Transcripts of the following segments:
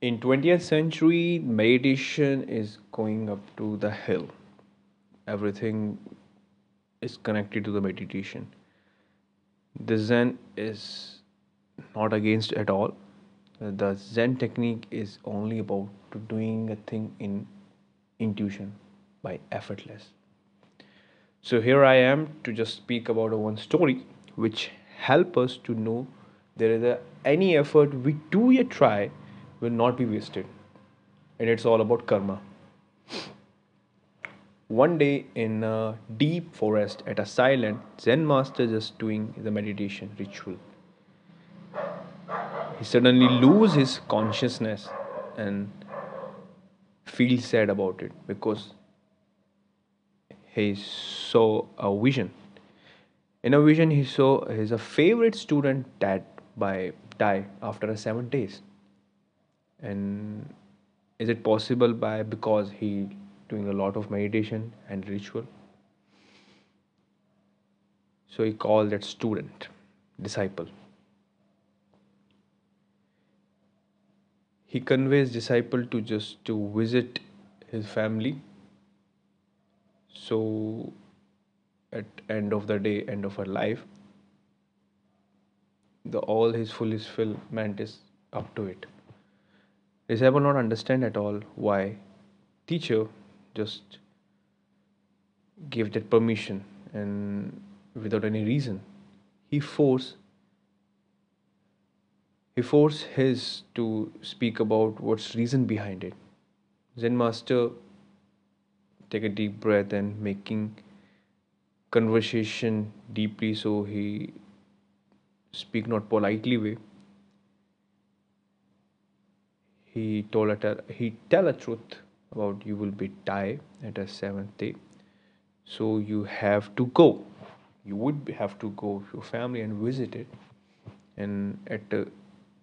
in 20th century meditation is going up to the hill. Everything is connected to the meditation. The zen is not against at all. The zen technique is only about doing a thing in intuition by effortless. So here i am to just speak about one story which help us to know there is a, any effort we do yet try will not be wasted. And it's all about karma. One day in a deep forest at a silent Zen master just doing the meditation ritual. He suddenly lose his consciousness and feel sad about it because he saw a vision. In a vision, he saw his favorite student dead by die after seven days and is it possible by because he doing a lot of meditation and ritual? So he called that student disciple. He conveys disciple to just to visit his family. So at end of the day end of her life the all his fulfillment is up to it Disciple not understand at all why teacher just gave that permission and without any reason. He force he force his to speak about what's reason behind it. Zen master take a deep breath and making conversation deeply so he speak not politely way he told her he tell a truth about you will be die at a seventh day. So you have to go. You would have to go your family and visit it. And at the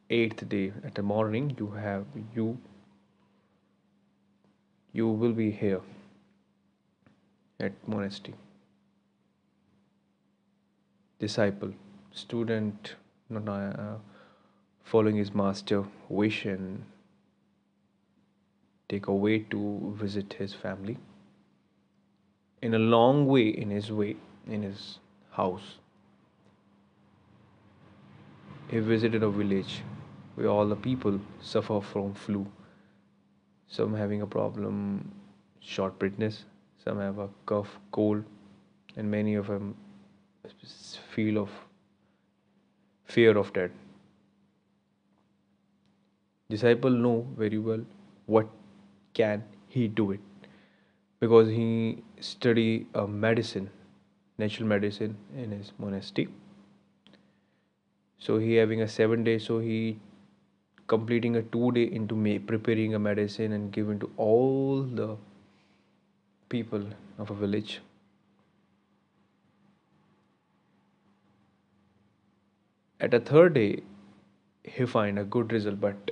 eighth day at the morning you have you you will be here at monastery. Disciple student not uh, following his master wish and take a way to visit his family. In a long way, in his way, in his house, he visited a village where all the people suffer from flu. Some having a problem, short breathness, some have a cough, cold, and many of them feel of fear of death. Disciple know very well what can he do it? Because he study uh, medicine natural medicine in his monastery. So he having a seven day so he completing a two day into me preparing a medicine and giving to all the people of a village. At a third day he find a good result but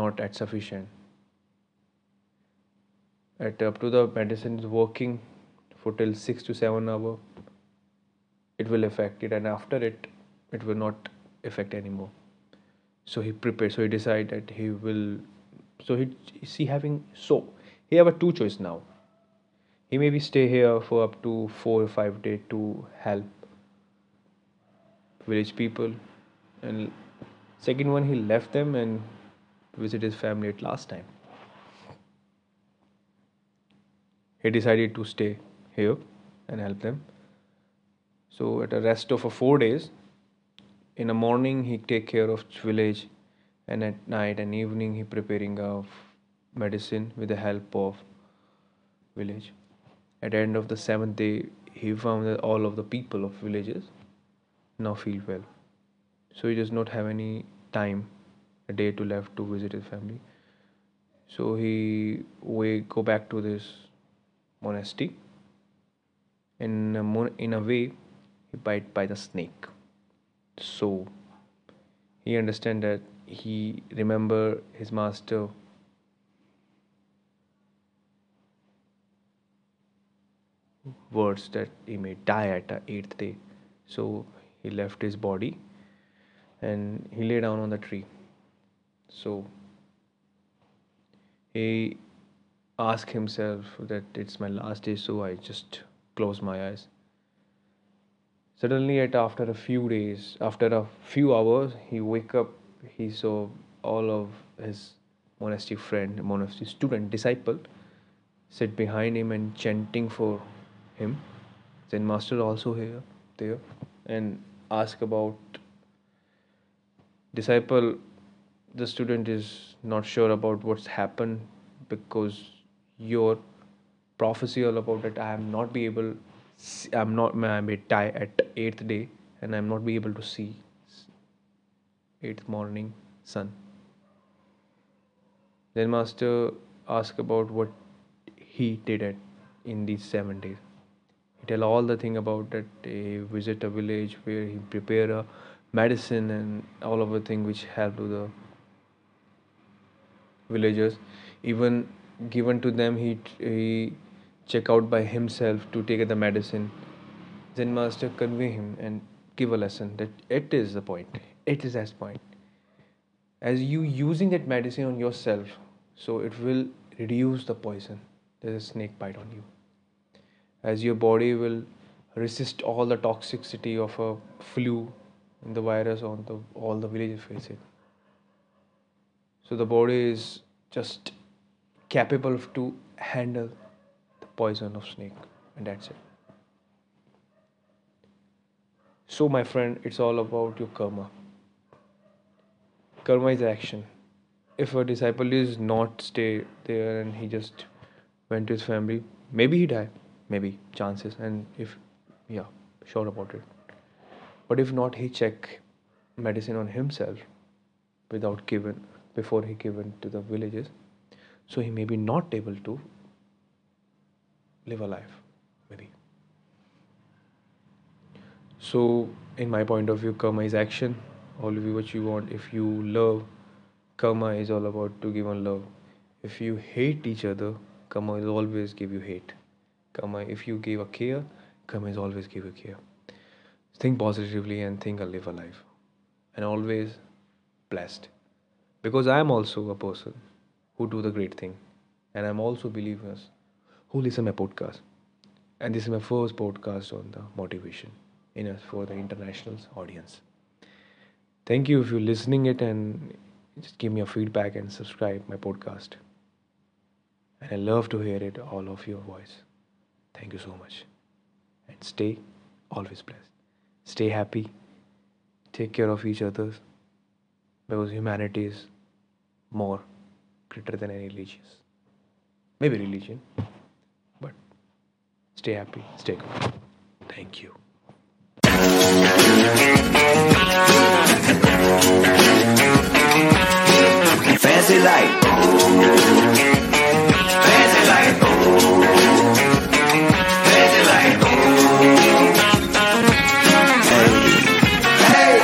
not at sufficient at up to the medicine is working for till 6 to 7 hour it will affect it. And after it it will not affect anymore. So he prepared so he decided that he will so he is he having so he have a two choice now. He maybe stay here for up to four or five days to help village people. And second one he left them and visit his family at last time he decided to stay here and help them. So at a rest of a four days in the morning he take care of village and at night and evening he preparing of medicine with the help of village. At end of the seventh day he found that all of the people of villages now feel well. So he does not have any time a day to left to visit his family. So he we go back to this monastery in a, in a way he bite by the snake. So he understand that he remember his master words that he may die at the eighth day. So he left his body and he lay down on the tree. So he asked himself that it's my last day, so I just close my eyes. Suddenly, at after a few days, after a few hours, he wake up. He saw all of his monastery friend, monastery student, disciple, sit behind him and chanting for him. Zen master also here, there, and ask about disciple. The student is not sure about what's happened because your prophecy all about it. I am not be able. I'm not. I may die at eighth day, and I'm not be able to see eighth morning sun. Then master asked about what he did it in these seven days. He tell all the thing about that. He visit a village where he prepare a medicine and all of the thing which help to the villagers. Even given to them, he he check out by himself to take the medicine. Then master convey him and give a lesson that it is the point. It is as point. As you using that medicine on yourself, so it will reduce the poison. There's a snake bite on you. As your body will resist all the toxicity of a flu and the virus on the all the villages face it. So the body is just capable to handle the poison of snake and that's it. So my friend, it's all about your karma. Karma is action. If a disciple is not stay there and he just went to his family, maybe he die, maybe chances, and if yeah, sure about it. But if not, he check medicine on himself without given before he given to the villages, so he may be not able to live a life, maybe. So, in my point of view, karma is action. All of you, what you want. If you love, karma is all about to give on love. If you hate each other, karma will always give you hate. Karma, if you give a care, karma is always give you care. Think positively and think a live a life. And always blessed. Because I am also a person who do the great thing. And I'm also believers who listen my podcast. And this is my first podcast on the motivation in a, for the international audience. Thank you if you're listening it and just give me a feedback and subscribe my podcast. And I love to hear it all of your voice. Thank you so much. And stay always blessed. Stay happy. Take care of each other because humanity is more greater than any religious. Maybe religion, but stay happy, stay good. Thank you. Fancy like, fancy like, fancy hey,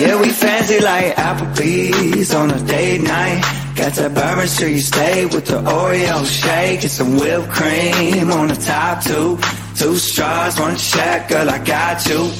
yeah, we fancy like Applebee's on a date night. Got that Bourbon Street steak with the Oreo shake and some whipped cream on the top two. Two straws, one check, girl, I got you.